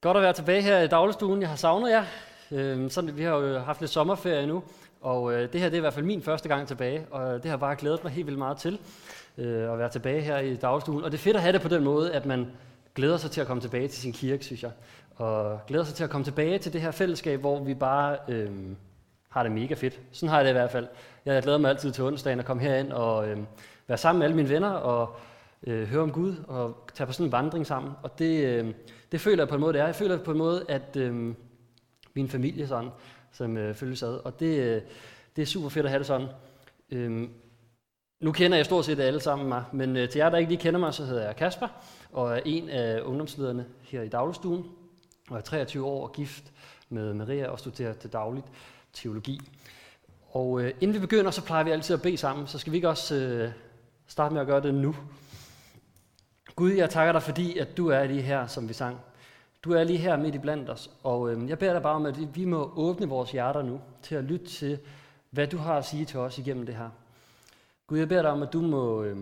Godt at være tilbage her i dagligstuen. Jeg har savnet jer. Øh, sådan, vi har jo haft lidt sommerferie nu, og øh, det her det er i hvert fald min første gang tilbage, og øh, det har bare glædet mig helt vildt meget til øh, at være tilbage her i dagligstuen. Og det er fedt at have det på den måde, at man glæder sig til at komme tilbage til sin kirke, synes jeg. Og glæder sig til at komme tilbage til det her fællesskab, hvor vi bare øh, har det mega fedt. Sådan har jeg det i hvert fald. Jeg glæder mig altid til onsdagen at komme herind og øh, være sammen med alle mine venner og øh, høre om Gud og tage på sådan en vandring sammen. Og det, øh, det føler jeg på en måde, det er. Jeg føler på en måde, at øh, min familie sådan, som øh, følges ad. Og det, øh, det er super fedt at have det sådan. Øh, nu kender jeg stort set alle sammen mig, men øh, til jer, der ikke lige kender mig, så hedder jeg Kasper, og er en af ungdomslederne her i dagligstuen, og er 23 år og gift med Maria og studerer til dagligt teologi. Og øh, inden vi begynder, så plejer vi altid at bede sammen, så skal vi ikke også øh, starte med at gøre det nu? Gud, jeg takker dig, fordi at du er lige her, som vi sang. Du er lige her midt i blandt os, og øh, jeg beder dig bare om, at vi må åbne vores hjerter nu til at lytte til, hvad du har at sige til os igennem det her. Gud, jeg beder dig om, at du må, øh,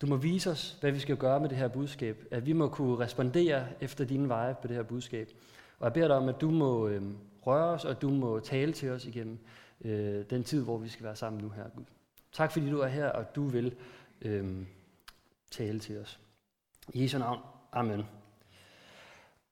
du må vise os, hvad vi skal gøre med det her budskab. At vi må kunne respondere efter dine veje på det her budskab. Og jeg beder dig om, at du må øh, røre os, og at du må tale til os igennem øh, den tid, hvor vi skal være sammen nu her, Gud. Tak fordi du er her, og du vil øh, tale til os. I Jesu navn. Amen.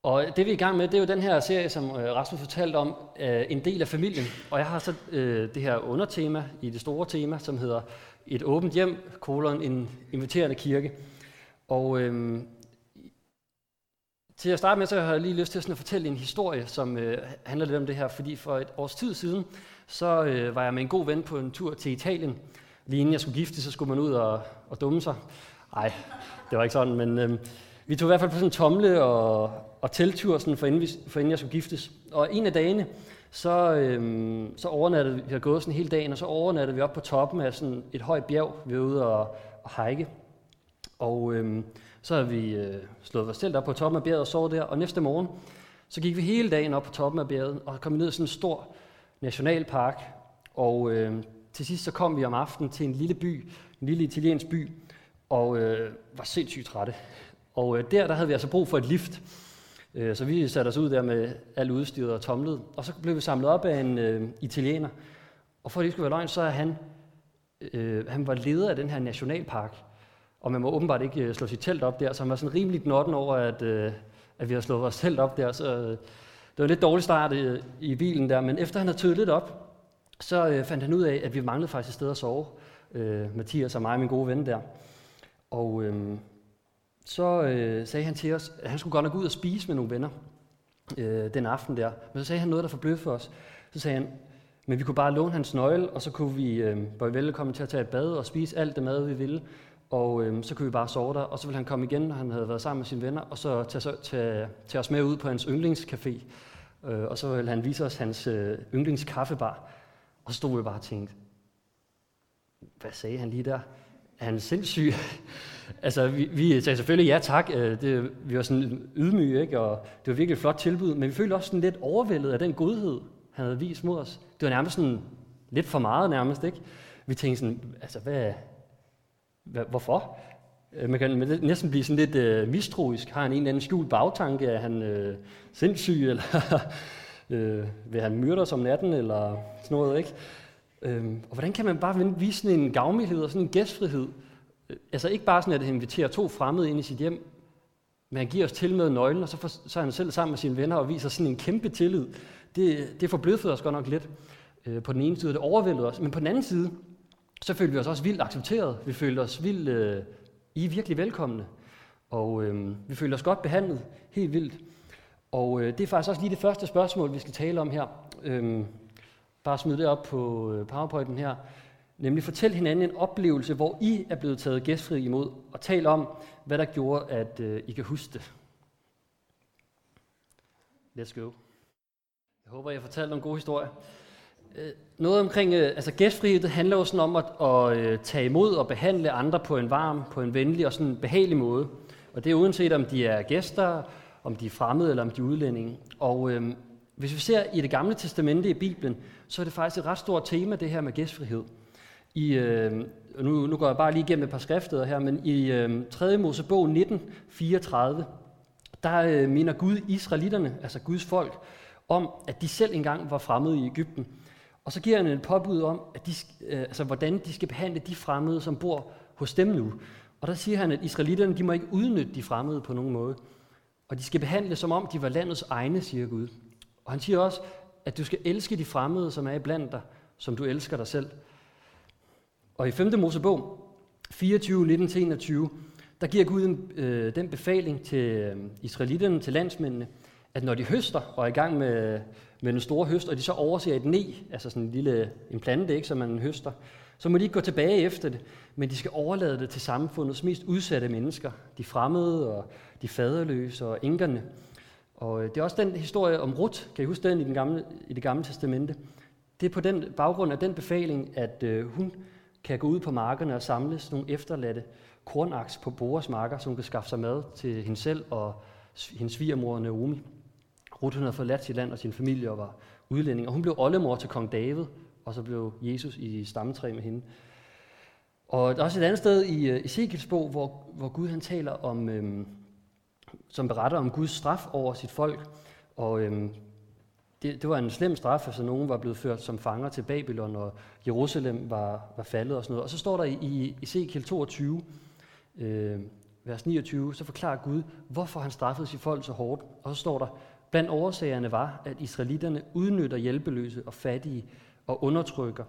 Og det vi er i gang med, det er jo den her serie, som øh, Rasmus fortalte om, øh, en del af familien. Og jeg har så øh, det her undertema i det store tema, som hedder et åbent hjem, kolon en inviterende kirke. Og øhm, til at starte med, så har jeg lige lyst til sådan at fortælle en historie, som øh, handler lidt om det her. Fordi for et års tid siden, så øh, var jeg med en god ven på en tur til Italien. Lige inden jeg skulle gifte, så skulle man ud og, og dumme sig. Nej, det var ikke sådan, men øh, vi tog i hvert fald på sådan en tomle og, og teltur, sådan for, inden vi, for inden jeg skulle giftes. Og en af dagene, så, øh, så overnattede vi, vi har gået sådan hele dagen, og så overnattede vi op på toppen af sådan et højt bjerg, vi var ude og, og hike. Og øh, så havde vi øh, slået vores telt op på toppen af bjerget og sovet der, og næste morgen, så gik vi hele dagen op på toppen af bjerget, og kom ned i sådan en stor nationalpark, og øh, til sidst så kom vi om aftenen til en lille by, en lille italiensk by, og øh, var sindssygt trætte. Og øh, der, der havde vi altså brug for et lift. Øh, så vi satte os ud der med alt udstyret og tomlet. Og så blev vi samlet op af en øh, italiener. Og for at det skulle være løgn, så er han, øh, han var leder af den her nationalpark. Og man må åbenbart ikke øh, slå sit telt op der, så han var sådan rimelig gnotten over, at, øh, at vi har slået vores telt op der. Så øh, det var en lidt dårlig start øh, i bilen der, men efter han havde tøet lidt op, så øh, fandt han ud af, at vi manglede faktisk et sted at sove. Øh, Mathias og mig, min gode ven der. Og øhm, så øh, sagde han til os, at han skulle godt nok ud og spise med nogle venner øh, den aften der. Men så sagde han noget, der forbløffede for os. Så sagde han, men vi kunne bare låne hans nøgle, og så kunne vi, øh, være velkommen til at tage et bad og spise alt det mad, vi ville. Og øh, så kunne vi bare sove der, og så ville han komme igen, når han havde været sammen med sine venner, og så tage, så, tage, tage os med ud på hans yndlingscafé. Øh, og så ville han vise os hans øh, yndlingskaffebar. Og så stod vi bare og tænkte, hvad sagde han lige der? Er han sindssyg? altså, vi, vi sagde selvfølgelig ja tak. Øh, det, vi var sådan ydmyge, ikke? og det var virkelig et flot tilbud. Men vi følte også sådan lidt overvældet af den godhed, han havde vist mod os. Det var nærmest sådan lidt for meget nærmest, ikke? Vi tænkte sådan, altså hvad, hvad hvorfor? Øh, man kan næsten blive sådan lidt øh, mistroisk. Har han en eller anden skjult bagtanke? Er han øh, sindssyg? Eller øh, vil han myrde os om natten? Eller sådan noget, ikke? Øhm, og hvordan kan man bare vise sådan en gavmildhed og sådan en gæstfrihed? Øh, altså ikke bare sådan, at han inviterer to fremmede ind i sit hjem, men han giver os til med nøglen, og så, for, så er han selv sammen med sine venner og viser sådan en kæmpe tillid. Det, det forbløffede os godt nok lidt øh, på den ene side, det overvældede os. Men på den anden side, så følte vi os også vildt accepteret. Vi følte os vildt, øh, I er virkelig velkomne. Og øh, vi følte os godt behandlet, helt vildt. Og øh, det er faktisk også lige det første spørgsmål, vi skal tale om her. Øh, bare smide det op på øh, powerpointen her. Nemlig fortæl hinanden en oplevelse, hvor I er blevet taget gæstfri imod, og tal om, hvad der gjorde, at øh, I kan huske det. Let's go. Jeg håber, jeg fortalte nogle gode historier. Øh, noget omkring, altså gæstfrihed, det handler jo sådan om at, at tage imod og behandle andre på en varm, på en venlig og sådan behagelig måde. Og det er uanset om de er gæster, om de er fremmede eller om de er udlændinge. Og øhm, hvis vi ser i det gamle testamente i Bibelen, så er det faktisk et ret stort tema, det her med gæstfrihed. I, øh, nu, nu går jeg bare lige igennem et par skrifter her, men i øh, 3. Mosebog 19, 34, Der øh, minder Gud israelitterne, altså Guds folk, om, at de selv engang var fremmede i Ægypten. Og så giver han et påbud om, at de, øh, altså, hvordan de skal behandle de fremmede, som bor hos dem nu. Og der siger han, at israelitterne de må ikke udnytte de fremmede på nogen måde. Og de skal behandle som om de var landets egne, siger Gud. Og han siger også, at du skal elske de fremmede, som er i blandt dig, som du elsker dig selv. Og i 5. Mosebog 24, 19-21, der giver Gud øh, den befaling til øh, israelitterne, til landsmændene, at når de høster og er i gang med, med den store høst, og de så overser et ne, altså sådan en lille en plante, ikke, som man høster, så må de ikke gå tilbage efter det, men de skal overlade det til samfundets mest udsatte mennesker, de fremmede og de faderløse og enkerne. Og øh, det er også den historie om Rut, kan I huske den i, den gamle, i det gamle testamente? Det er på den baggrund af den befaling, at øh, hun kan gå ud på markerne og samle nogle efterladte kornaks på Boras marker, som kan skaffe sig mad til hende selv og hendes svigermor Naomi. Ruth hun havde forladt sit land og sin familie og var udlænding, og hun blev oldemor til kong David, og så blev Jesus i stammetræ med hende. Og der er også et andet sted i øh, Ezekiels bog, hvor, hvor Gud han taler om, øhm, som beretter om Guds straf over sit folk. Og øhm, det, det var en slem straf, altså nogen var blevet ført som fanger til Babylon, og Jerusalem var, var faldet og sådan noget. Og så står der i, i Ezekiel 22, øh, vers 29, så forklarer Gud, hvorfor han straffede sit folk så hårdt. Og så står der, blandt årsagerne var, at israelitterne udnytter hjælpeløse og fattige og undertrykker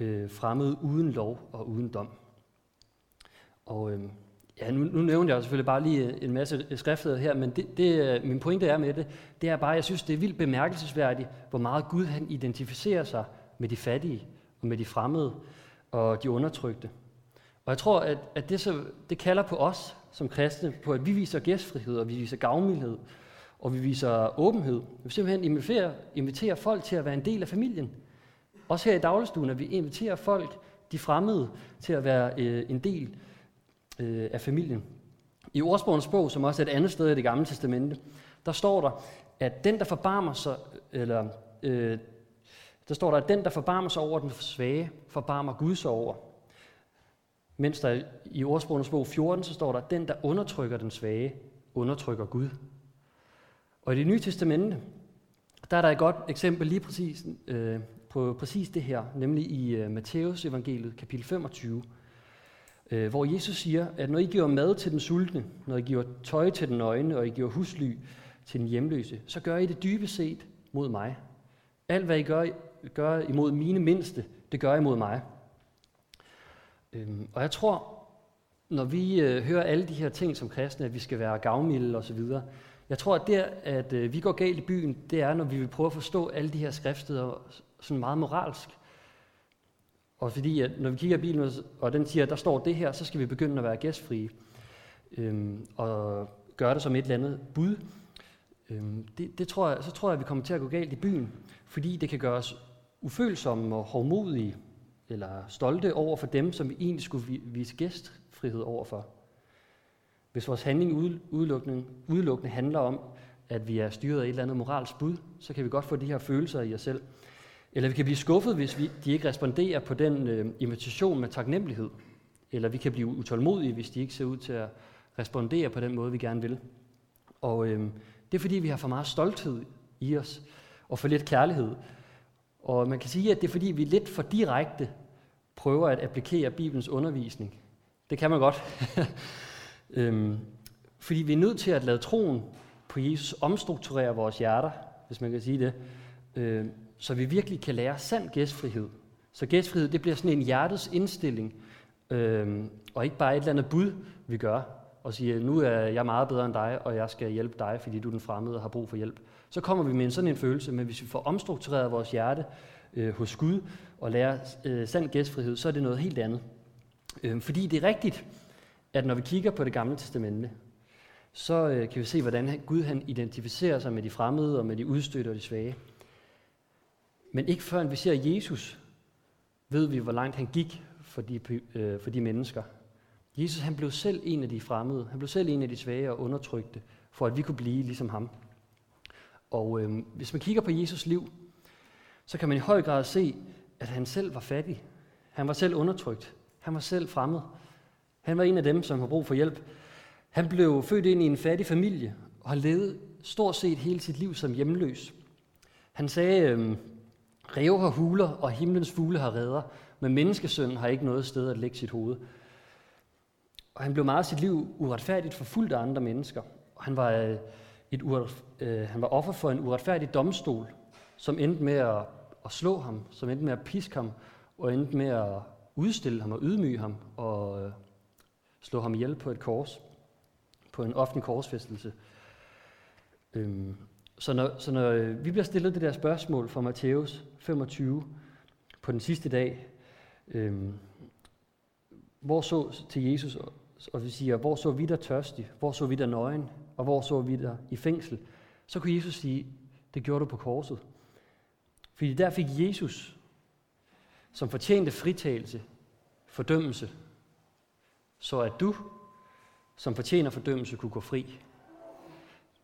øh, fremmede uden lov og uden dom. Og øh, ja, nu, nu nævnte jeg selvfølgelig bare lige øh, en masse øh, skrifter her, men det, det, øh, min pointe er med det, det er bare, at jeg synes, det er vildt bemærkelsesværdigt, hvor meget Gud han identificerer sig med de fattige og med de fremmede og de undertrykte. Og jeg tror, at, at det, så, det kalder på os som kristne, på at vi viser gæstfrihed, og vi viser gavmildhed, og vi viser åbenhed. Vi simpelthen inviterer, inviterer folk til at være en del af familien. Også her i dagligstuen, at vi inviterer folk, de fremmede, til at være øh, en del øh, af familien. I ordsprogens bog, som også er et andet sted i det gamle testamente, der står der, at den, der forbarmer sig, eller øh, der står der, at den, der forbarmer sig over den svage, forbarmer Gud sig over. Mens der i ordsprogens bog 14, så står der, at den, der undertrykker den svage, undertrykker Gud. Og i det nye testamente, der er der et godt eksempel lige præcis øh, på præcis det her, nemlig i øh, Matteus evangeliet, kapitel 25, øh, hvor Jesus siger, at når I giver mad til den sultne, når I giver tøj til den nøgne, og I giver husly til den hjemløse, så gør I det dybest set mod mig. Alt hvad I gør, gør imod mine mindste, det gør I mod mig. Øhm, og jeg tror, når vi øh, hører alle de her ting som kristne, at vi skal være gavmilde osv., jeg tror, at der, at øh, vi går galt i byen, det er, når vi vil prøve at forstå alle de her skriftsteder sådan meget moralsk. Og fordi, at når vi kigger i Bibelen, og den siger, at der står det her, så skal vi begynde at være gæstfrie. Øhm, og gøre det som et eller andet bud. Øhm, det, det tror jeg, så tror jeg, at vi kommer til at gå galt i byen, fordi det kan gøre os ufølsomme og hårdmodige, eller stolte over for dem, som vi egentlig skulle vise gæstfrihed overfor. Hvis vores handling udelukkende, udelukkende handler om, at vi er styret af et eller andet moralsk bud, så kan vi godt få de her følelser i os selv. Eller vi kan blive skuffet, hvis vi, de ikke responderer på den øh, invitation med taknemmelighed. Eller vi kan blive utålmodige, hvis de ikke ser ud til at respondere på den måde, vi gerne vil. Og øh, det er fordi, vi har for meget stolthed i os, og for lidt kærlighed. Og man kan sige, at det er fordi, vi lidt for direkte prøver at applikere Bibelens undervisning. Det kan man godt. øhm, fordi vi er nødt til at lade troen på Jesus omstrukturere vores hjerter, hvis man kan sige det, Øhm, så vi virkelig kan lære sand gæstfrihed. Så gæstfrihed, det bliver sådan en hjertets indstilling, øh, og ikke bare et eller andet bud, vi gør, og siger, nu er jeg meget bedre end dig, og jeg skal hjælpe dig, fordi du er den fremmede og har brug for hjælp. Så kommer vi med en sådan en følelse, men hvis vi får omstruktureret vores hjerte øh, hos Gud og lærer øh, sand gæstfrihed, så er det noget helt andet. Øh, fordi det er rigtigt, at når vi kigger på det gamle testamente, så øh, kan vi se, hvordan Gud han identificerer sig med de fremmede og med de udstødte og de svage. Men ikke før vi ser Jesus, ved vi, hvor langt han gik for de, øh, for de mennesker. Jesus han blev selv en af de fremmede. Han blev selv en af de svage og undertrykte, for at vi kunne blive ligesom ham. Og øh, hvis man kigger på Jesus liv, så kan man i høj grad se, at han selv var fattig. Han var selv undertrykt. Han var selv fremmed. Han var en af dem, som har brug for hjælp. Han blev født ind i en fattig familie, og har levet stort set hele sit liv som hjemløs. Han sagde, øh, Rev har huler, og himlens fugle har redder, men menneskesønnen har ikke noget sted at lægge sit hoved. Og han blev meget sit liv uretfærdigt forfulgt af andre mennesker. Og han var, øh, et uret, øh, han var offer for en uretfærdig domstol, som endte med at, at slå ham, som endte med at piske ham, og endte med at udstille ham og ydmyge ham og øh, slå ham ihjel på et kors, på en offentlig korsfæstelse. Øhm, så når, så når øh, vi bliver stillet det der spørgsmål fra Matthæus 25 på den sidste dag, øhm, hvor så til Jesus, og vi siger, hvor så vi der tørstig, hvor så vi der nøgen, og hvor så vi der i fængsel, så kunne Jesus sige, det gjorde du på korset. Fordi der fik Jesus, som fortjente fritagelse, fordømmelse, så at du, som fortjener fordømmelse, kunne gå fri.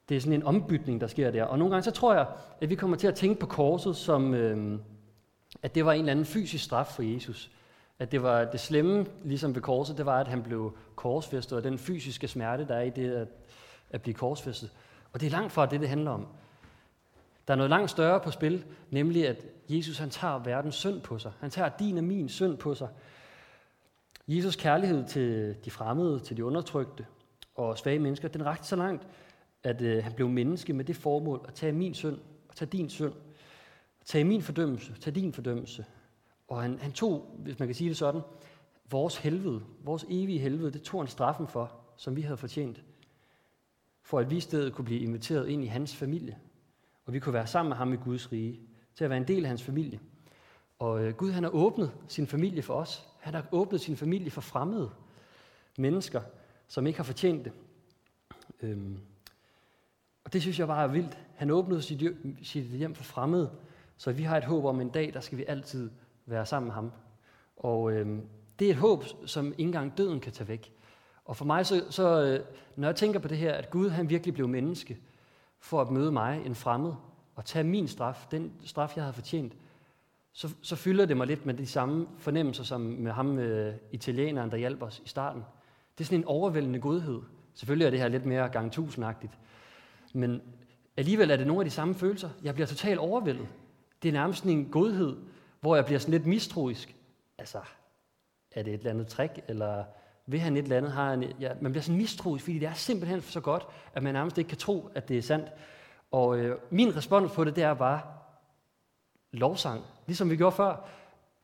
Det er sådan en ombytning, der sker der. Og nogle gange så tror jeg, at vi kommer til at tænke på korset som, øh, at det var en eller anden fysisk straf for Jesus. At det var det slemme, ligesom ved korset, det var, at han blev korsfæstet, og den fysiske smerte, der er i det at, at blive korsfæstet. Og det er langt fra det, det handler om. Der er noget langt større på spil, nemlig at Jesus han tager verdens synd på sig. Han tager din og min synd på sig. Jesus kærlighed til de fremmede, til de undertrykte og svage mennesker, den rakte så langt, at øh, han blev menneske med det formål at tage min synd og tage din synd. Tage min fordømmelse, tage din fordømmelse. Og han, han tog, hvis man kan sige det sådan, vores helvede, vores evige helvede, det tog han straffen for, som vi havde fortjent. For at vi i stedet kunne blive inviteret ind i hans familie. Og vi kunne være sammen med ham i Guds rige, til at være en del af hans familie. Og øh, Gud han har åbnet sin familie for os. Han har åbnet sin familie for fremmede mennesker, som ikke har fortjent det. Øhm, og det synes jeg bare er vildt. Han åbnede sit, sit hjem for fremmede, så vi har et håb om en dag, der skal vi altid være sammen med ham. Og øh, det er et håb, som ikke engang døden kan tage væk. Og for mig, så, så øh, når jeg tænker på det her, at Gud han virkelig blev menneske for at møde mig, en fremmed, og tage min straf, den straf, jeg havde fortjent, så, så fylder det mig lidt med de samme fornemmelser som med ham, øh, italieneren, der hjalp os i starten. Det er sådan en overvældende godhed. Selvfølgelig er det her lidt mere gang tusindagtigt. Men alligevel er det nogle af de samme følelser. Jeg bliver totalt overvældet. Det er nærmest sådan en godhed, hvor jeg bliver sådan lidt mistroisk. Altså, er det et eller andet trick, eller vil han et eller andet? Har han, ja, man bliver sådan mistroisk, fordi det er simpelthen så godt, at man nærmest ikke kan tro, at det er sandt. Og øh, min respons på det, det er bare lovsang, ligesom vi gjorde før,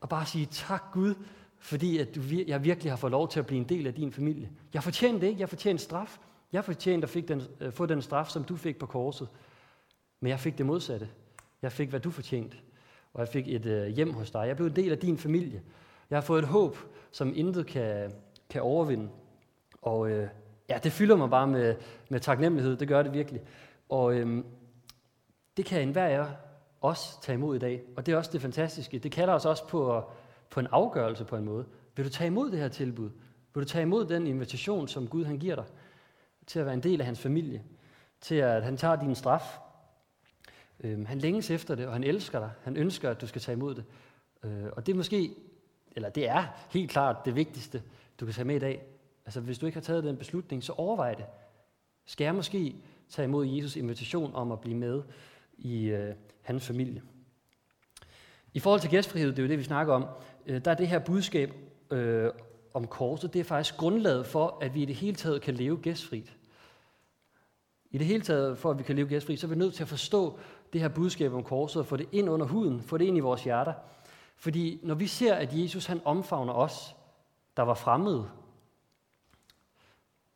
og bare sige tak Gud, fordi at du, jeg virkelig har fået lov til at blive en del af din familie. Jeg fortjente det ikke, jeg fortjente straf. Jeg fortjente at fik den, øh, få den straf, som du fik på korset. Men jeg fik det modsatte. Jeg fik, hvad du fortjente. Og jeg fik et øh, hjem hos dig. Jeg blev en del af din familie. Jeg har fået et håb, som intet kan, kan overvinde. Og øh, ja, det fylder mig bare med, med taknemmelighed. Det gør det virkelig. Og øh, det kan enhver af jer også tage imod i dag. Og det er også det fantastiske. Det kalder os også på, på en afgørelse på en måde. Vil du tage imod det her tilbud? Vil du tage imod den invitation, som Gud han giver dig? Til at være en del af hans familie. Til at han tager din straf. Øhm, han længes efter det, og han elsker dig. Han ønsker, at du skal tage imod det. Øh, og det er måske, eller det er helt klart det vigtigste, du kan tage med i dag. Altså hvis du ikke har taget den beslutning, så overvej det. Skal jeg måske tage imod Jesus invitation om at blive med i øh, hans familie? I forhold til gæstfrihed, det er jo det, vi snakker om, øh, der er det her budskab øh, om korset, det er faktisk grundlaget for, at vi i det hele taget kan leve gæstfrit. I det hele taget, for at vi kan leve gæstfrit, så er vi nødt til at forstå det her budskab om korset og få det ind under huden, få det ind i vores hjerter. Fordi når vi ser, at Jesus han omfavner os, der var fremmede,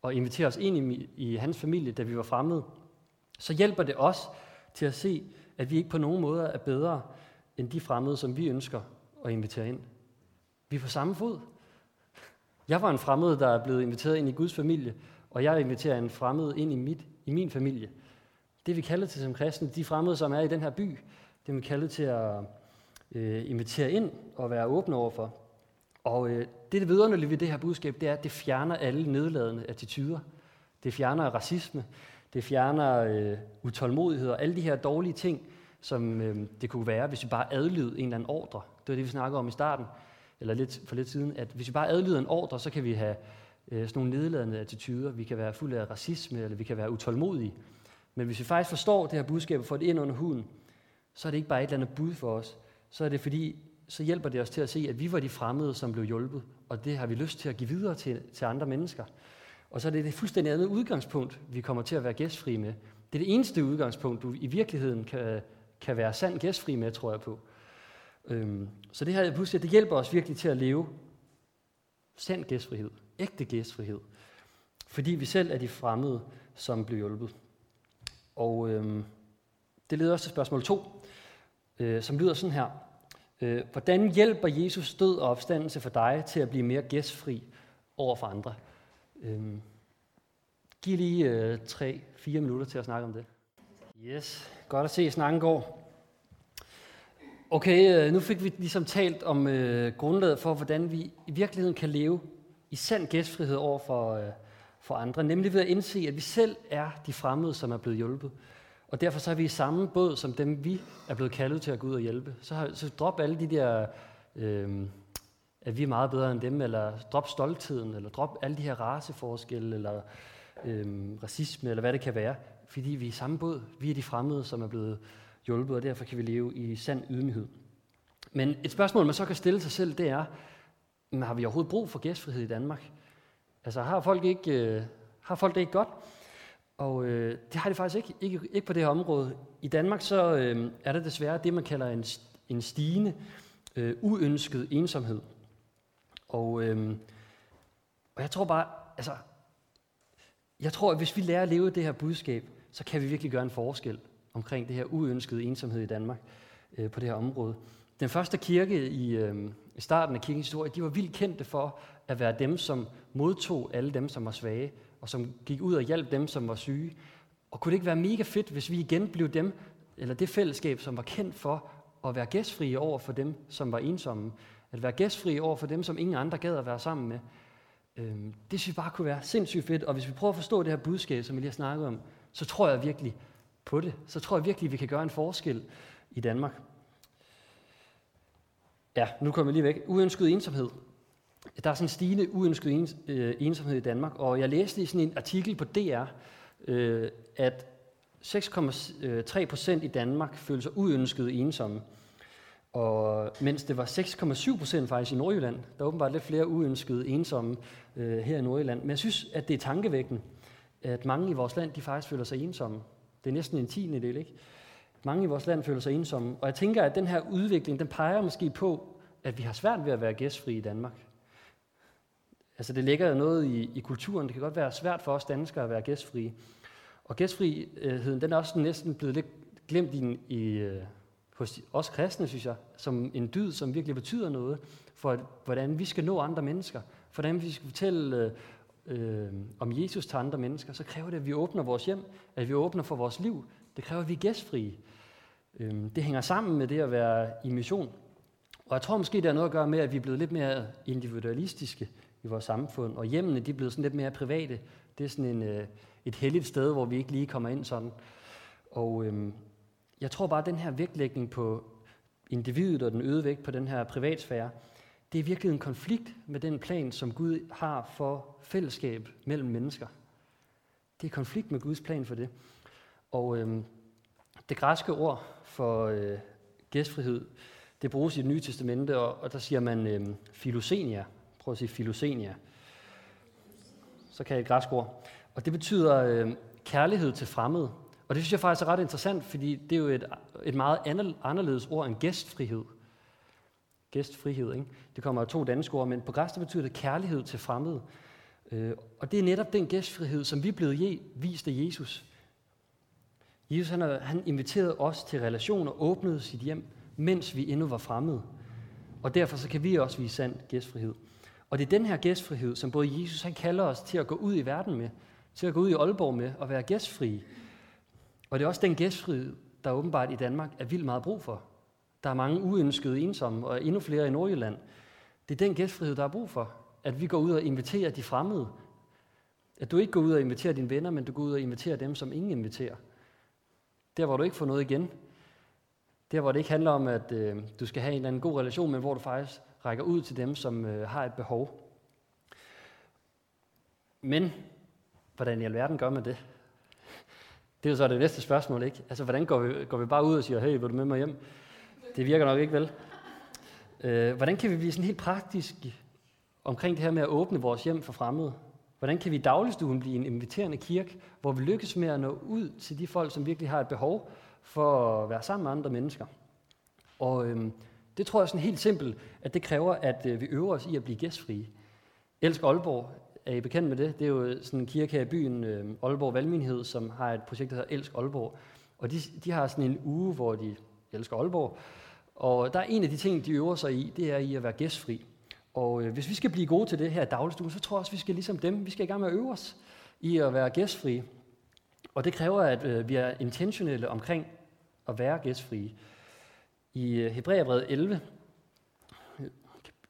og inviterer os ind i, i hans familie, da vi var fremmede, så hjælper det os til at se, at vi ikke på nogen måde er bedre end de fremmede, som vi ønsker at invitere ind. Vi er på samme fod. Jeg var en fremmed, der er blevet inviteret ind i Guds familie, og jeg inviterer en fremmed ind i, mit, i min familie. Det vi kalder til som kristne, de fremmede, som er i den her by, det vi kalder til at øh, invitere ind og være åbne overfor. Og øh, det, det vidunderlige ved det her budskab, det er, at det fjerner alle nedladende attityder. Det fjerner racisme, det fjerner øh, utålmodighed og alle de her dårlige ting, som øh, det kunne være, hvis vi bare adlyd en eller anden ordre. Det var det, vi snakkede om i starten, eller lidt for lidt siden, at hvis vi bare adlyder en ordre, så kan vi have øh, sådan nogle nedladende attityder. Vi kan være fuld af racisme, eller vi kan være utålmodige. Men hvis vi faktisk forstår det her budskab og får det ind under huden, så er det ikke bare et eller andet bud for os. Så er det fordi, så hjælper det os til at se, at vi var de fremmede, som blev hjulpet. Og det har vi lyst til at give videre til, til andre mennesker. Og så er det det fuldstændig andet udgangspunkt, vi kommer til at være gæstfri med. Det er det eneste udgangspunkt, du i virkeligheden kan, kan være sand gæstfri med, tror jeg på. Øhm, så det her budskab, det hjælper os virkelig til at leve sand gæstfrihed, ægte gæstfrihed. Fordi vi selv er de fremmede, som blev hjulpet. Og øhm, det leder os til spørgsmål 2, øh, som lyder sådan her. Øh, hvordan hjælper Jesus død og opstandelse for dig til at blive mere gæstfri over for andre? Øhm, giv lige øh, 3-4 minutter til at snakke om det. Yes, godt at se, snakken går. Okay, øh, nu fik vi ligesom talt om øh, grundlaget for, hvordan vi i virkeligheden kan leve i sand gæstfrihed over for, øh, for andre, nemlig ved at indse, at vi selv er de fremmede, som er blevet hjulpet. Og derfor så er vi i samme båd som dem, vi er blevet kaldet til at gå ud og hjælpe. Så, har, så drop alle de der, øh, at vi er meget bedre end dem, eller drop stoltheden, eller drop alle de her raceforskelle, eller øh, racisme, eller hvad det kan være. Fordi vi er i samme båd. Vi er de fremmede, som er blevet hjulpet, og derfor kan vi leve i sand ydmyghed. Men et spørgsmål, man så kan stille sig selv, det er, men har vi overhovedet brug for gæstfrihed i Danmark? Altså har folk ikke, øh, har folk det ikke godt? Og øh, det har de faktisk ikke, ikke, ikke på det her område. I Danmark så øh, er det desværre det, man kalder en, en stigende, øh, uønsket ensomhed. Og, øh, og jeg tror bare, altså, jeg tror, at hvis vi lærer at leve det her budskab, så kan vi virkelig gøre en forskel omkring det her uønskede ensomhed i Danmark øh, på det her område. Den første kirke i, øh, i starten af kirkens historie, de var vildt kendte for at være dem, som modtog alle dem, som var svage, og som gik ud og hjalp dem, som var syge. Og kunne det ikke være mega fedt, hvis vi igen blev dem, eller det fællesskab, som var kendt for at være gæstfrie over for dem, som var ensomme. At være gæstfrie over for dem, som ingen andre gad at være sammen med. Øhm, det synes jeg bare kunne være sindssygt fedt. Og hvis vi prøver at forstå det her budskab, som vi lige har snakket om, så tror jeg virkelig på det. Så tror jeg virkelig, at vi kan gøre en forskel i Danmark. Ja, nu kommer jeg lige væk. Uønsket ensomhed. Der er sådan en stigende uønsket ens, øh, ensomhed i Danmark, og jeg læste i sådan en artikel på DR, øh, at 6,3 procent i Danmark føler sig uønsket ensomme. Og mens det var 6,7 procent faktisk i Nordjylland, der er åbenbart lidt flere uønskede ensomme øh, her i Nordjylland. Men jeg synes, at det er tankevækkende, at mange i vores land, de faktisk føler sig ensomme. Det er næsten en tiende del, ikke? Mange i vores land føler sig ensomme. Og jeg tænker, at den her udvikling, den peger måske på, at vi har svært ved at være gæstfri i Danmark. Altså det ligger jo noget i, i kulturen. Det kan godt være svært for os danskere at være gæstfrie. Og gæstfriheden, den er også næsten blevet lidt glemt i, i, øh, hos os kristne, synes jeg, som en dyd, som virkelig betyder noget for, hvordan vi skal nå andre mennesker. For hvordan vi skal fortælle øh, øh, om Jesus til andre mennesker. Så kræver det, at vi åbner vores hjem, at vi åbner for vores liv. Det kræver, at vi er gæstfrie. Øh, det hænger sammen med det at være i mission. Og jeg tror måske, det har noget at gøre med, at vi er blevet lidt mere individualistiske i vores samfund, og hjemmene de er blevet sådan lidt mere private. Det er sådan en, øh, et helligt sted, hvor vi ikke lige kommer ind sådan. Og øh, jeg tror bare, at den her vægtlægning på individet og den øgede vægt på den her privatsfære, det er virkelig en konflikt med den plan, som Gud har for fællesskab mellem mennesker. Det er konflikt med Guds plan for det. Og øhm, det græske ord for øh, gæstfrihed, det bruges i det nye testamente, og, og der siger man øhm, filosenia. Prøv at sige filosenia. Så kan jeg et græsk ord. Og det betyder øh, kærlighed til fremmede. Og det synes jeg faktisk er ret interessant, fordi det er jo et, et meget anderledes ord end gæstfrihed. Gæstfrihed, ikke? Det kommer af to danske ord, men på græsk det betyder det kærlighed til fremmede. Øh, og det er netop den gæstfrihed, som vi er blevet vist af Jesus. Jesus han, han inviterede os til relation og åbnede sit hjem, mens vi endnu var fremmede. Og derfor så kan vi også vise sand gæstfrihed. Og det er den her gæstfrihed, som både Jesus han kalder os til at gå ud i verden med, til at gå ud i Aalborg med og være gæstfri. Og det er også den gæstfrihed, der åbenbart i Danmark er vildt meget brug for. Der er mange uønskede ensomme, og endnu flere i Nordjylland. Det er den gæstfrihed, der er brug for. At vi går ud og inviterer de fremmede. At du ikke går ud og inviterer dine venner, men du går ud og inviterer dem, som ingen inviterer. Der, hvor du ikke får noget igen. Der, hvor det ikke handler om, at øh, du skal have en eller anden god relation, men hvor du faktisk rækker ud til dem, som øh, har et behov. Men hvordan i alverden gør man det? Det er jo så det næste spørgsmål, ikke? Altså, hvordan går vi, går vi bare ud og siger, hey, vil du med mig hjem? Det virker nok ikke vel. Øh, hvordan kan vi blive sådan helt praktisk omkring det her med at åbne vores hjem for fremmede? Hvordan kan vi i dagligstuen blive en inviterende kirke, hvor vi lykkes med at nå ud til de folk, som virkelig har et behov for at være sammen med andre mennesker? Og øhm, det tror jeg er sådan helt simpelt, at det kræver, at øh, vi øver os i at blive gæstfrie. Elsk Aalborg, er I bekendt med det? Det er jo sådan en kirke her i byen, øh, Aalborg Valgmenighed, som har et projekt, der hedder Elsk Aalborg. Og de, de har sådan en uge, hvor de elsker Aalborg. Og der er en af de ting, de øver sig i, det er i at være gæstfri. Og øh, hvis vi skal blive gode til det her i dagligstuen, så tror jeg også, vi skal ligesom dem, vi skal i gang med at øve os i at være gæstfri. Og det kræver, at øh, vi er intentionelle omkring at være gæstfrie. I øh, Hebræerbrevet 11,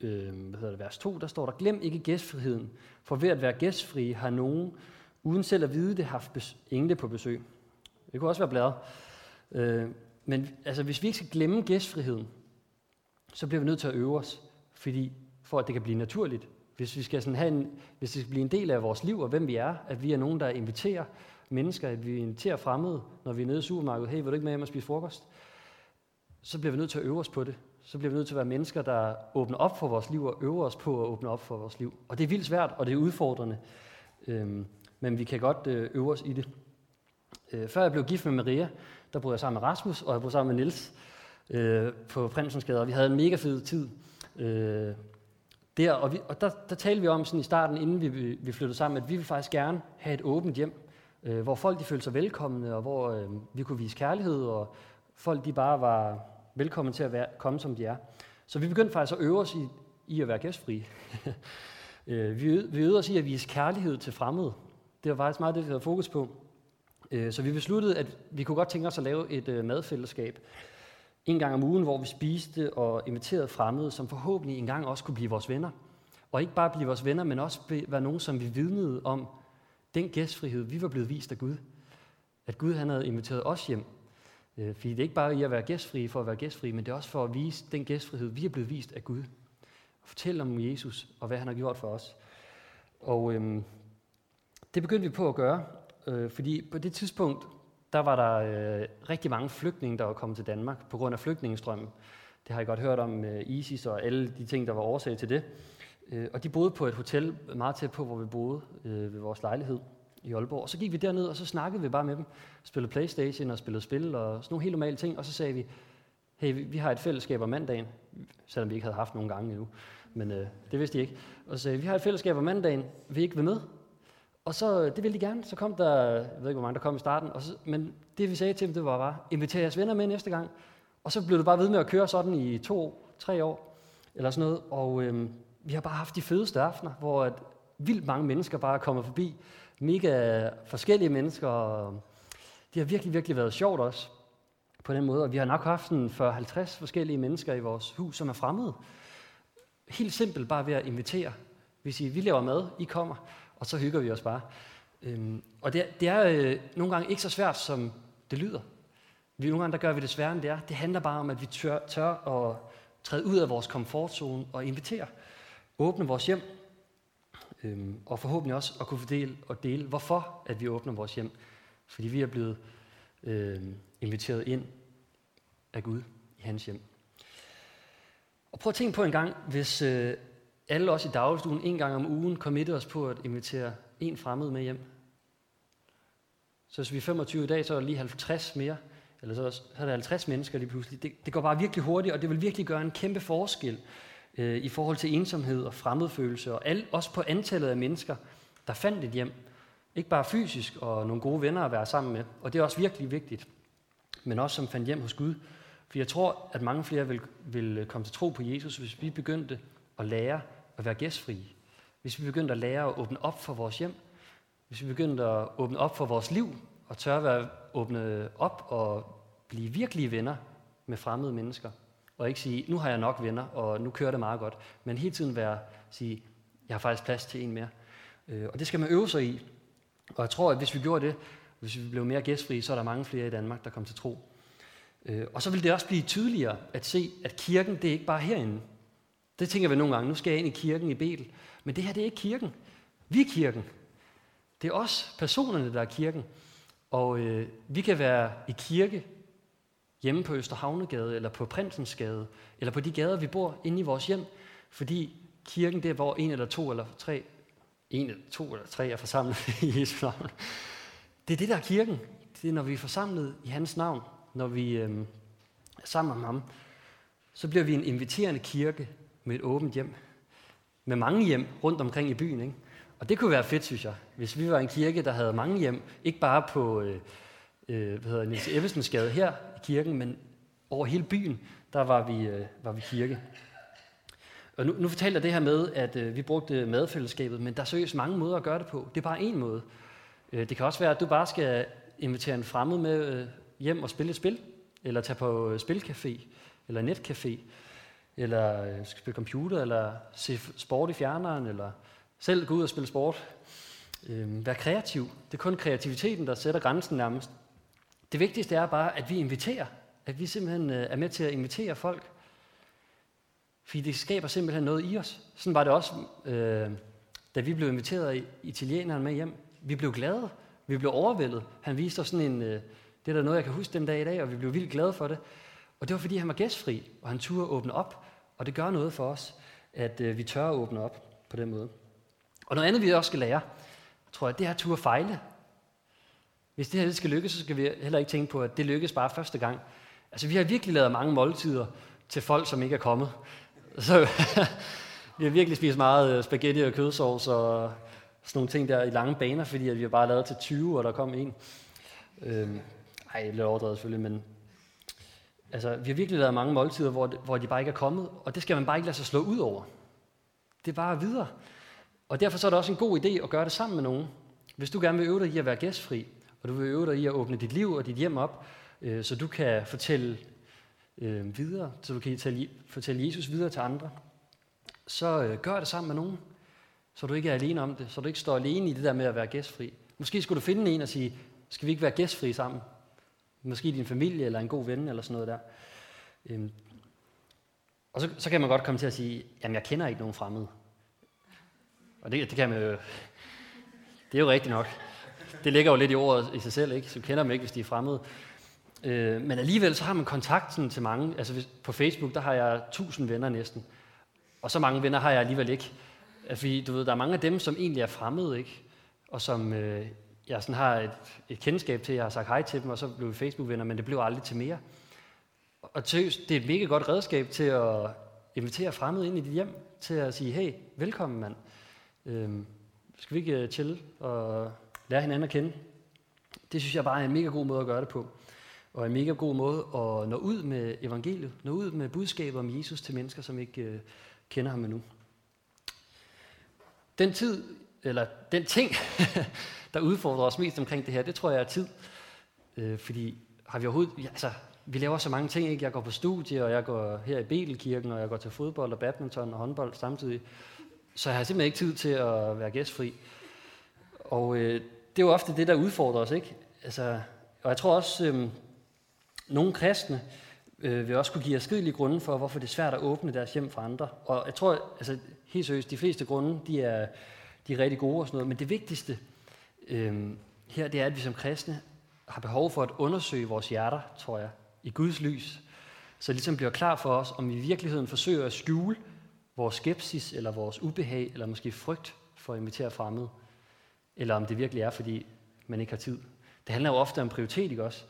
øh, hvad hedder det, vers 2, der står der, glem ikke gæstfriheden, for ved at være gæstfri har nogen, uden selv at vide det, haft engle på besøg. Det kunne også være bladret. Øh, men altså, hvis vi ikke skal glemme gæstfriheden, så bliver vi nødt til at øve os, fordi for at det kan blive naturligt. Hvis vi skal sådan have en, hvis det skal blive en del af vores liv og hvem vi er, at vi er nogen, der inviterer mennesker, at vi inviterer fremmede, når vi er nede i supermarkedet, hey, vil du ikke med hjem og spise frokost? Så bliver vi nødt til at øve os på det. Så bliver vi nødt til at være mennesker, der åbner op for vores liv og øver os på at åbne op for vores liv. Og det er vildt svært, og det er udfordrende. Øhm, men vi kan godt øh, øve os i det. Øh, før jeg blev gift med Maria, der boede jeg sammen med Rasmus, og jeg boede sammen med Nils øh, på Prinsensgade, og vi havde en mega fed tid. Øh, der, og, vi, og der, der talte vi om sådan i starten, inden vi, vi flyttede sammen, at vi ville faktisk gerne have et åbent hjem, øh, hvor folk de følte sig velkomne, og hvor øh, vi kunne vise kærlighed, og folk de bare var velkomne til at være, komme, som de er. Så vi begyndte faktisk at øve os i, i at være gæstfri. øh, vi, vi øvede os i at vise kærlighed til fremmede. Det var faktisk meget det, vi havde fokus på. Øh, så vi besluttede, at vi kunne godt tænke os at lave et øh, madfællesskab, en gang om ugen, hvor vi spiste og inviterede fremmede, som forhåbentlig en gang også kunne blive vores venner. Og ikke bare blive vores venner, men også være nogen, som vi vidnede om den gæstfrihed, vi var blevet vist af Gud. At Gud han havde inviteret os hjem. Øh, fordi det er ikke bare i at være gæstfri for at være gæstfri, men det er også for at vise den gæstfrihed, vi er blevet vist af Gud. Og fortælle om Jesus og hvad han har gjort for os. Og øhm, det begyndte vi på at gøre, øh, fordi på det tidspunkt, der var der øh, rigtig mange flygtninge, der var kommet til Danmark på grund af flygtningestrømmen. Det har I godt hørt om øh, ISIS og alle de ting, der var årsag til det. Øh, og de boede på et hotel meget tæt på, hvor vi boede øh, ved vores lejlighed i Aalborg. Og så gik vi derned, og så snakkede vi bare med dem. Spillede Playstation og spillede spil og sådan nogle helt normale ting. Og så sagde vi, hey, vi, har et fællesskab om mandagen, selvom vi ikke havde haft nogen gange endnu. Men øh, det vidste de ikke. Og så sagde vi, vi har et fællesskab om mandagen, vil I ikke være med? Og så, det ville de gerne. Så kom der, jeg ved ikke, hvor mange der kom i starten. Og så, men det vi sagde til dem, det var bare, inviter jeres venner med næste gang. Og så blev det bare ved med at køre sådan i to, tre år, eller sådan noget. Og øhm, vi har bare haft de fedeste aftener, hvor at vildt mange mennesker bare er kommet forbi. Mega forskellige mennesker. Og det har virkelig, virkelig været sjovt også på den måde. Og vi har nok haft en 40-50 forskellige mennesker i vores hus, som er fremmede. Helt simpelt bare ved at invitere. Hvis I, vi laver mad, I kommer og så hygger vi os bare. Øhm, og det, det er øh, nogle gange ikke så svært, som det lyder. Vi, nogle gange der gør vi det sværere, end det er. Det handler bare om, at vi tør, tør at træde ud af vores komfortzone og invitere. Åbne vores hjem. Øhm, og forhåbentlig også at kunne fordele og dele, hvorfor at vi åbner vores hjem. Fordi vi er blevet øh, inviteret ind af Gud i hans hjem. Og prøv at tænke på en gang, hvis, øh, alle os i dagligstuen en gang om ugen committe os på at invitere en fremmed med hjem. Så hvis vi er 25 i dag, så er der lige 50 mere, eller så, så er der 50 mennesker lige pludselig. Det, det går bare virkelig hurtigt, og det vil virkelig gøre en kæmpe forskel øh, i forhold til ensomhed og fremmedfølelse, og al, også på antallet af mennesker, der fandt et hjem. Ikke bare fysisk og nogle gode venner at være sammen med, og det er også virkelig vigtigt, men også som fandt hjem hos Gud. For jeg tror, at mange flere vil, vil komme til tro på Jesus, hvis vi begyndte at lære at være gæstfri, hvis vi begyndte at lære at åbne op for vores hjem, hvis vi begyndte at åbne op for vores liv, og tør at være åbne op og blive virkelige venner med fremmede mennesker, og ikke sige, nu har jeg nok venner, og nu kører det meget godt, men hele tiden være, sige, jeg har faktisk plads til en mere. Øh, og det skal man øve sig i. Og jeg tror, at hvis vi gjorde det, hvis vi blev mere gæstfri, så er der mange flere i Danmark, der kommer til tro. Øh, og så vil det også blive tydeligere at se, at kirken, det er ikke bare herinde. Det tænker vi nogle gange, nu skal jeg ind i kirken i Betel. Men det her, det er ikke kirken. Vi er kirken. Det er os, personerne, der er kirken. Og øh, vi kan være i kirke hjemme på Østerhavnegade, eller på Prinsensgade, eller på de gader, vi bor inde i vores hjem, fordi kirken det er, hvor en eller to eller tre, en eller to eller tre er forsamlet i Jesu navn. Det er det, der er kirken. Det er, når vi er forsamlet i hans navn, når vi øh, er sammen med ham, så bliver vi en inviterende kirke med et åbent hjem. Med mange hjem rundt omkring i byen. Ikke? Og det kunne være fedt, synes jeg, hvis vi var en kirke, der havde mange hjem. Ikke bare på øh, øh, hvad hedder Niels Ebbesens gade her i kirken, men over hele byen, der var vi, øh, var vi kirke. Og nu, nu fortalte jeg det her med, at øh, vi brugte madfællesskabet, men der er seriøst mange måder at gøre det på. Det er bare en måde. Øh, det kan også være, at du bare skal invitere en fremmed med øh, hjem og spille et spil, eller tage på øh, spilcafé, eller netcafé, eller øh, skal spille computer, eller se sport i fjerneren, eller selv gå ud og spille sport. Øh, vær kreativ. Det er kun kreativiteten, der sætter grænsen nærmest. Det vigtigste er bare, at vi inviterer. At vi simpelthen øh, er med til at invitere folk. Fordi det skaber simpelthen noget i os. Sådan var det også, øh, da vi blev inviteret af italieneren med hjem. Vi blev glade. Vi blev overvældet. Han viste os sådan en, øh, det er der noget, jeg kan huske den dag i dag, og vi blev vildt glade for det. Og det var, fordi han var gæstfri, og han turde åbne op. Og det gør noget for os, at øh, vi tør at åbne op på den måde. Og noget andet, vi også skal lære, tror jeg, det er at turde fejle. Hvis det her skal lykkes, så skal vi heller ikke tænke på, at det lykkes bare første gang. Altså, vi har virkelig lavet mange måltider til folk, som ikke er kommet. Så vi har virkelig spist meget øh, spaghetti og kødsovs og sådan nogle ting der i lange baner, fordi at vi har bare lavet til 20, og der kom en. Øhm, ej, lidt overdrevet selvfølgelig, men altså, vi har virkelig lavet mange måltider, hvor, hvor de bare ikke er kommet, og det skal man bare ikke lade sig slå ud over. Det er bare videre. Og derfor så er det også en god idé at gøre det sammen med nogen. Hvis du gerne vil øve dig i at være gæstfri, og du vil øve dig i at åbne dit liv og dit hjem op, øh, så du kan fortælle øh, videre, så du kan tale, fortælle Jesus videre til andre, så øh, gør det sammen med nogen, så du ikke er alene om det, så du ikke står alene i det der med at være gæstfri. Måske skulle du finde en og sige, skal vi ikke være gæstfri sammen? Måske din familie eller en god ven eller sådan noget der. Øhm. Og så, så kan man godt komme til at sige, jamen jeg kender ikke nogen fremmede. Og det, det kan man jo, det er jo rigtigt nok. Det ligger jo lidt i ordet i sig selv, ikke? Så kender man ikke, hvis de er fremmede. Øh, men alligevel så har man kontakten til mange. Altså hvis, på Facebook, der har jeg tusind venner næsten. Og så mange venner har jeg alligevel ikke. Altså, fordi du ved, der er mange af dem, som egentlig er fremmede, ikke? Og som øh, jeg sådan har et, et kendskab til. Jeg har sagt hej til dem, og så blev vi Facebook-venner, men det blev aldrig til mere. Og tøs, det er et mega godt redskab til at invitere fremmede ind i dit hjem, til at sige, hey, velkommen mand. Øhm, skal vi ikke øh, til og lære hinanden at kende? Det synes jeg bare er en mega god måde at gøre det på. Og en mega god måde at nå ud med evangeliet, nå ud med budskabet om Jesus til mennesker, som ikke øh, kender ham endnu. Den tid, eller den ting, der udfordrer os mest omkring det her, det tror jeg er tid. Øh, fordi har vi overhovedet, ja, altså, vi laver så mange ting, ikke? Jeg går på studie, og jeg går her i Betelkirken, og jeg går til fodbold og badminton og håndbold samtidig. Så jeg har simpelthen ikke tid til at være gæstfri. Og øh, det er jo ofte det, der udfordrer os, ikke? Altså, og jeg tror også, øh, nogle kristne øh, vil også kunne give afskyelige grunde for, hvorfor det er svært at åbne deres hjem for andre. Og jeg tror, altså helt seriøst, de fleste grunde, de er, de er rigtig gode og sådan noget. Men det vigtigste øh, her, det er, at vi som kristne har behov for at undersøge vores hjerter, tror jeg, i Guds lys. Så det ligesom bliver klar for os, om vi i virkeligheden forsøger at skjule vores skepsis, eller vores ubehag, eller måske frygt for at invitere fremmede. Eller om det virkelig er, fordi man ikke har tid. Det handler jo ofte om prioritet, ikke også?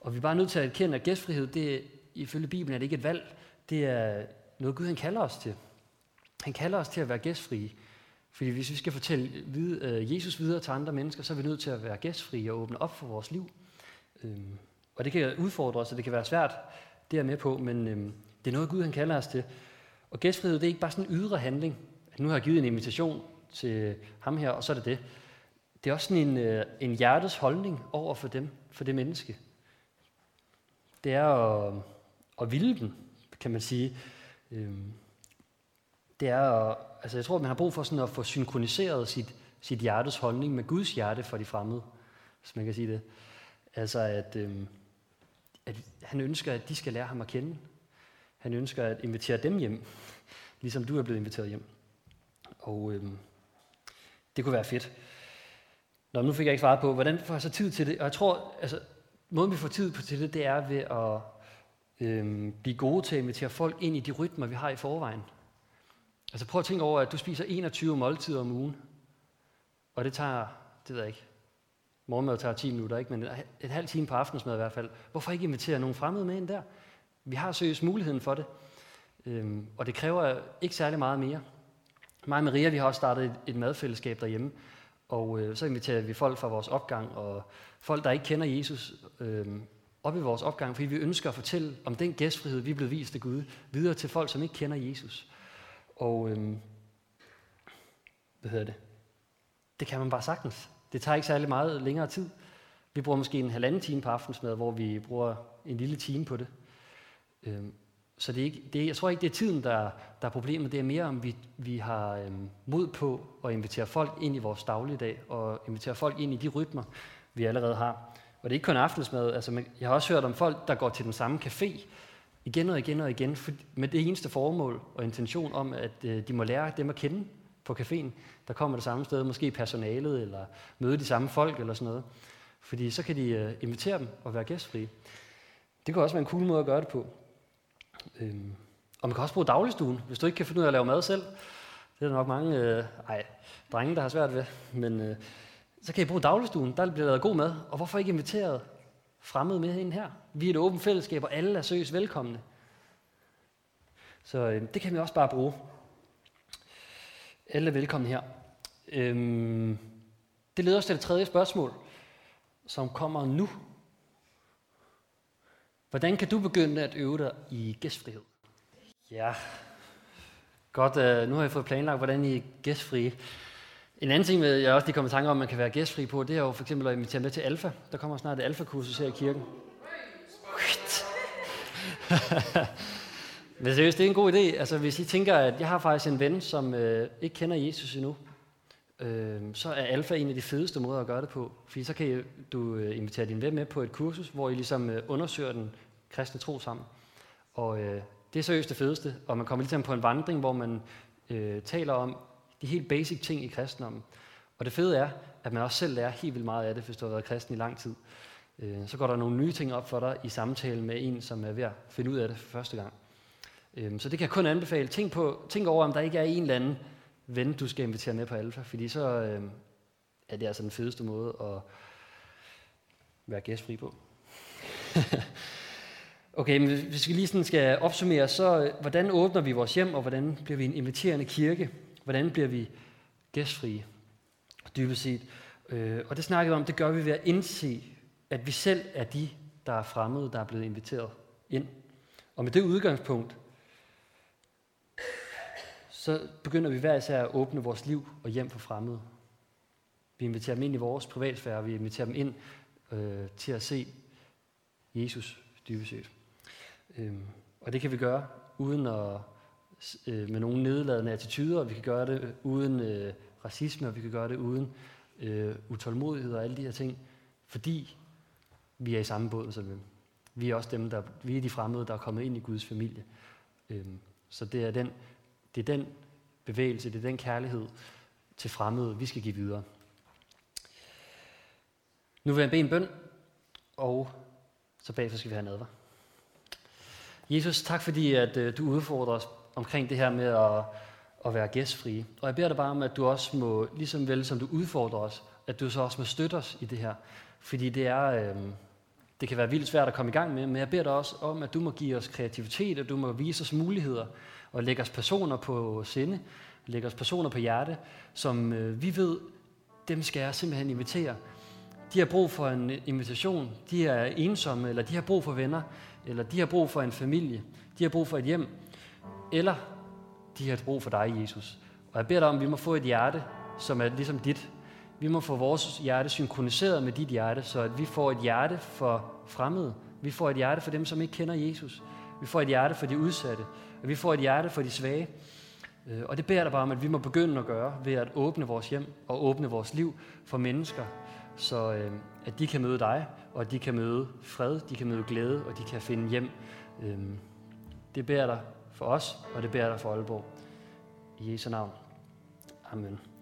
Og vi er bare nødt til at erkende, at gæstfrihed, det er, ifølge Bibelen er det ikke et valg. Det er noget, Gud han kalder os til. Han kalder os til at være gæstfrie. Fordi hvis vi skal fortælle øh, Jesus videre til andre mennesker, så er vi nødt til at være gæstfrie og åbne op for vores liv. Øhm, og det kan udfordre os, og det kan være svært, det er med på, men øhm, det er noget, Gud han kalder os til. Og gæstfrihed, det er ikke bare sådan en ydre handling. Nu har jeg givet en invitation til ham her, og så er det det. Det er også sådan en, øh, en hjertes holdning over for dem, for det menneske. Det er at, at ville dem, kan man sige. Øhm, det er at, altså jeg tror, man har brug for sådan at få synkroniseret sit, sit hjertes holdning med Guds hjerte for de fremmede, hvis man kan sige det. Altså at, øh, at han ønsker, at de skal lære ham at kende. Han ønsker at invitere dem hjem, ligesom du er blevet inviteret hjem. Og øh, det kunne være fedt. Nå, nu fik jeg ikke svaret på, hvordan får jeg så tid til det? Og jeg tror, altså, måden vi får tid på til det, det er ved at øh, blive gode til at invitere folk ind i de rytmer, vi har i forvejen. Altså prøv at tænke over, at du spiser 21 måltider om ugen. Og det tager, det ved jeg ikke, morgenmad tager 10 minutter, ikke? men et, et halvt time på aftensmad i hvert fald. Hvorfor ikke invitere nogen fremmede med ind der? Vi har seriøst muligheden for det. Øhm, og det kræver ikke særlig meget mere. Mig og Maria, vi har også startet et, et madfællesskab derhjemme. Og øh, så inviterer vi folk fra vores opgang, og folk, der ikke kender Jesus, øh, op i vores opgang, fordi vi ønsker at fortælle om den gæstfrihed, vi er blevet vist af Gud, videre til folk, som ikke kender Jesus. Og øhm, hvad hedder det? Det kan man bare sagtens. Det tager ikke særlig meget længere tid. Vi bruger måske en halvanden time på aftensmad, hvor vi bruger en lille time på det. Øhm, så det er ikke, det er, jeg tror ikke, det er tiden, der, der er problemet. Det er mere, om vi, vi har øhm, mod på at invitere folk ind i vores dagligdag, og invitere folk ind i de rytmer, vi allerede har. Og det er ikke kun aftensmad. Altså, jeg har også hørt om folk, der går til den samme café igen og igen og igen, for, med det eneste formål og intention om, at øh, de må lære dem at kende på caféen, der kommer det samme sted, måske personalet, eller møde de samme folk, eller sådan noget. Fordi så kan de øh, invitere dem og være gæstfrie. Det kan også være en cool måde at gøre det på. Øhm, og man kan også bruge dagligstuen, hvis du ikke kan finde ud af at lave mad selv. Det er der nok mange øh, ej, drenge, der har svært ved. Men øh, så kan I bruge dagligstuen. Der bliver lavet god mad. Og hvorfor ikke invitere fremmede med ind her? Vi er et åbent fællesskab, og alle er søs velkomne. Så øh, det kan vi også bare bruge. Alle er velkomne her. Øhm, det leder os til det tredje spørgsmål, som kommer nu. Hvordan kan du begynde at øve dig i gæstfrihed? Ja, godt. Øh, nu har jeg fået planlagt, hvordan I er gæstfrie. En anden ting, jeg også lige kommer i tanke om, man kan være gæstfri på, det er jo for eksempel at invitere med til Alfa. Der kommer snart et Alfa-kursus her i kirken. Men seriøst, det er en god idé. Altså, hvis I tænker, at jeg har faktisk en ven, som øh, ikke kender Jesus endnu, øh, så er alfa en af de fedeste måder at gøre det på. Fordi så kan du øh, invitere din ven med på et kursus, hvor I ligesom øh, undersøger den kristne tro sammen. Og øh, det er seriøst det fedeste, og man kommer ligesom på en vandring, hvor man øh, taler om de helt basic ting i kristendommen. Og det fede er, at man også selv lærer helt vildt meget af det, hvis du har været kristen i lang tid. Øh, så går der nogle nye ting op for dig i samtale med en, som er ved at finde ud af det for første gang. Øh, så det kan jeg kun anbefale. Tænk, på, tænk over, om der ikke er en eller anden ven, du skal invitere med på Alfa, fordi så øh, er det altså den fedeste måde at være gæstfri på. Okay, men hvis vi lige sådan skal opsummere, så øh, hvordan åbner vi vores hjem, og hvordan bliver vi en inviterende kirke? Hvordan bliver vi gæstfrie, dybest set? Øh, og det snakkede om, det gør vi ved at indse, at vi selv er de, der er fremmede, der er blevet inviteret ind. Og med det udgangspunkt, så begynder vi hver især at åbne vores liv og hjem for fremmede. Vi inviterer dem ind i vores privatsfære, vi inviterer dem ind øh, til at se Jesus dybest set. Øhm, og det kan vi gøre uden at, øh, med nogen nedladende attityder, vi kan gøre det uden øh, racisme, og vi kan gøre det uden øh, utålmodighed og alle de her ting, fordi vi er i samme båd som dem. Vi er også dem, der, vi er de fremmede, der er kommet ind i Guds familie. Øhm, så det er, den, det er den bevægelse, det er den kærlighed til fremmede, vi skal give videre. Nu vil jeg bede en bøn, og så bagefter skal vi have nadver. Jesus, tak fordi, at øh, du udfordrer os omkring det her med at, at være gæstfrie. Og jeg beder dig bare om, at du også må, ligesom vel som du udfordrer os, at du så også må støtte os i det her. Fordi det er, øh, det kan være vildt svært at komme i gang med, men jeg beder dig også om, at du må give os kreativitet, og du må vise os muligheder, og lægge os personer på sinde, lægge os personer på hjerte, som øh, vi ved, dem skal jeg simpelthen invitere. De har brug for en invitation, de er ensomme, eller de har brug for venner, eller de har brug for en familie, de har brug for et hjem, eller de har brug for dig, Jesus. Og jeg beder dig om, at vi må få et hjerte, som er ligesom dit. Vi må få vores hjerte synkroniseret med dit hjerte, så at vi får et hjerte for fremmede. Vi får et hjerte for dem, som ikke kender Jesus. Vi får et hjerte for de udsatte. Og vi får et hjerte for de svage. Øh, og det beder der dig bare om, at vi må begynde at gøre ved at åbne vores hjem og åbne vores liv for mennesker, så øh, at de kan møde dig, og at de kan møde fred, de kan møde glæde, og de kan finde hjem. Øh, det beder dig for os, og det beder dig for Aalborg. I Jesu navn. Amen.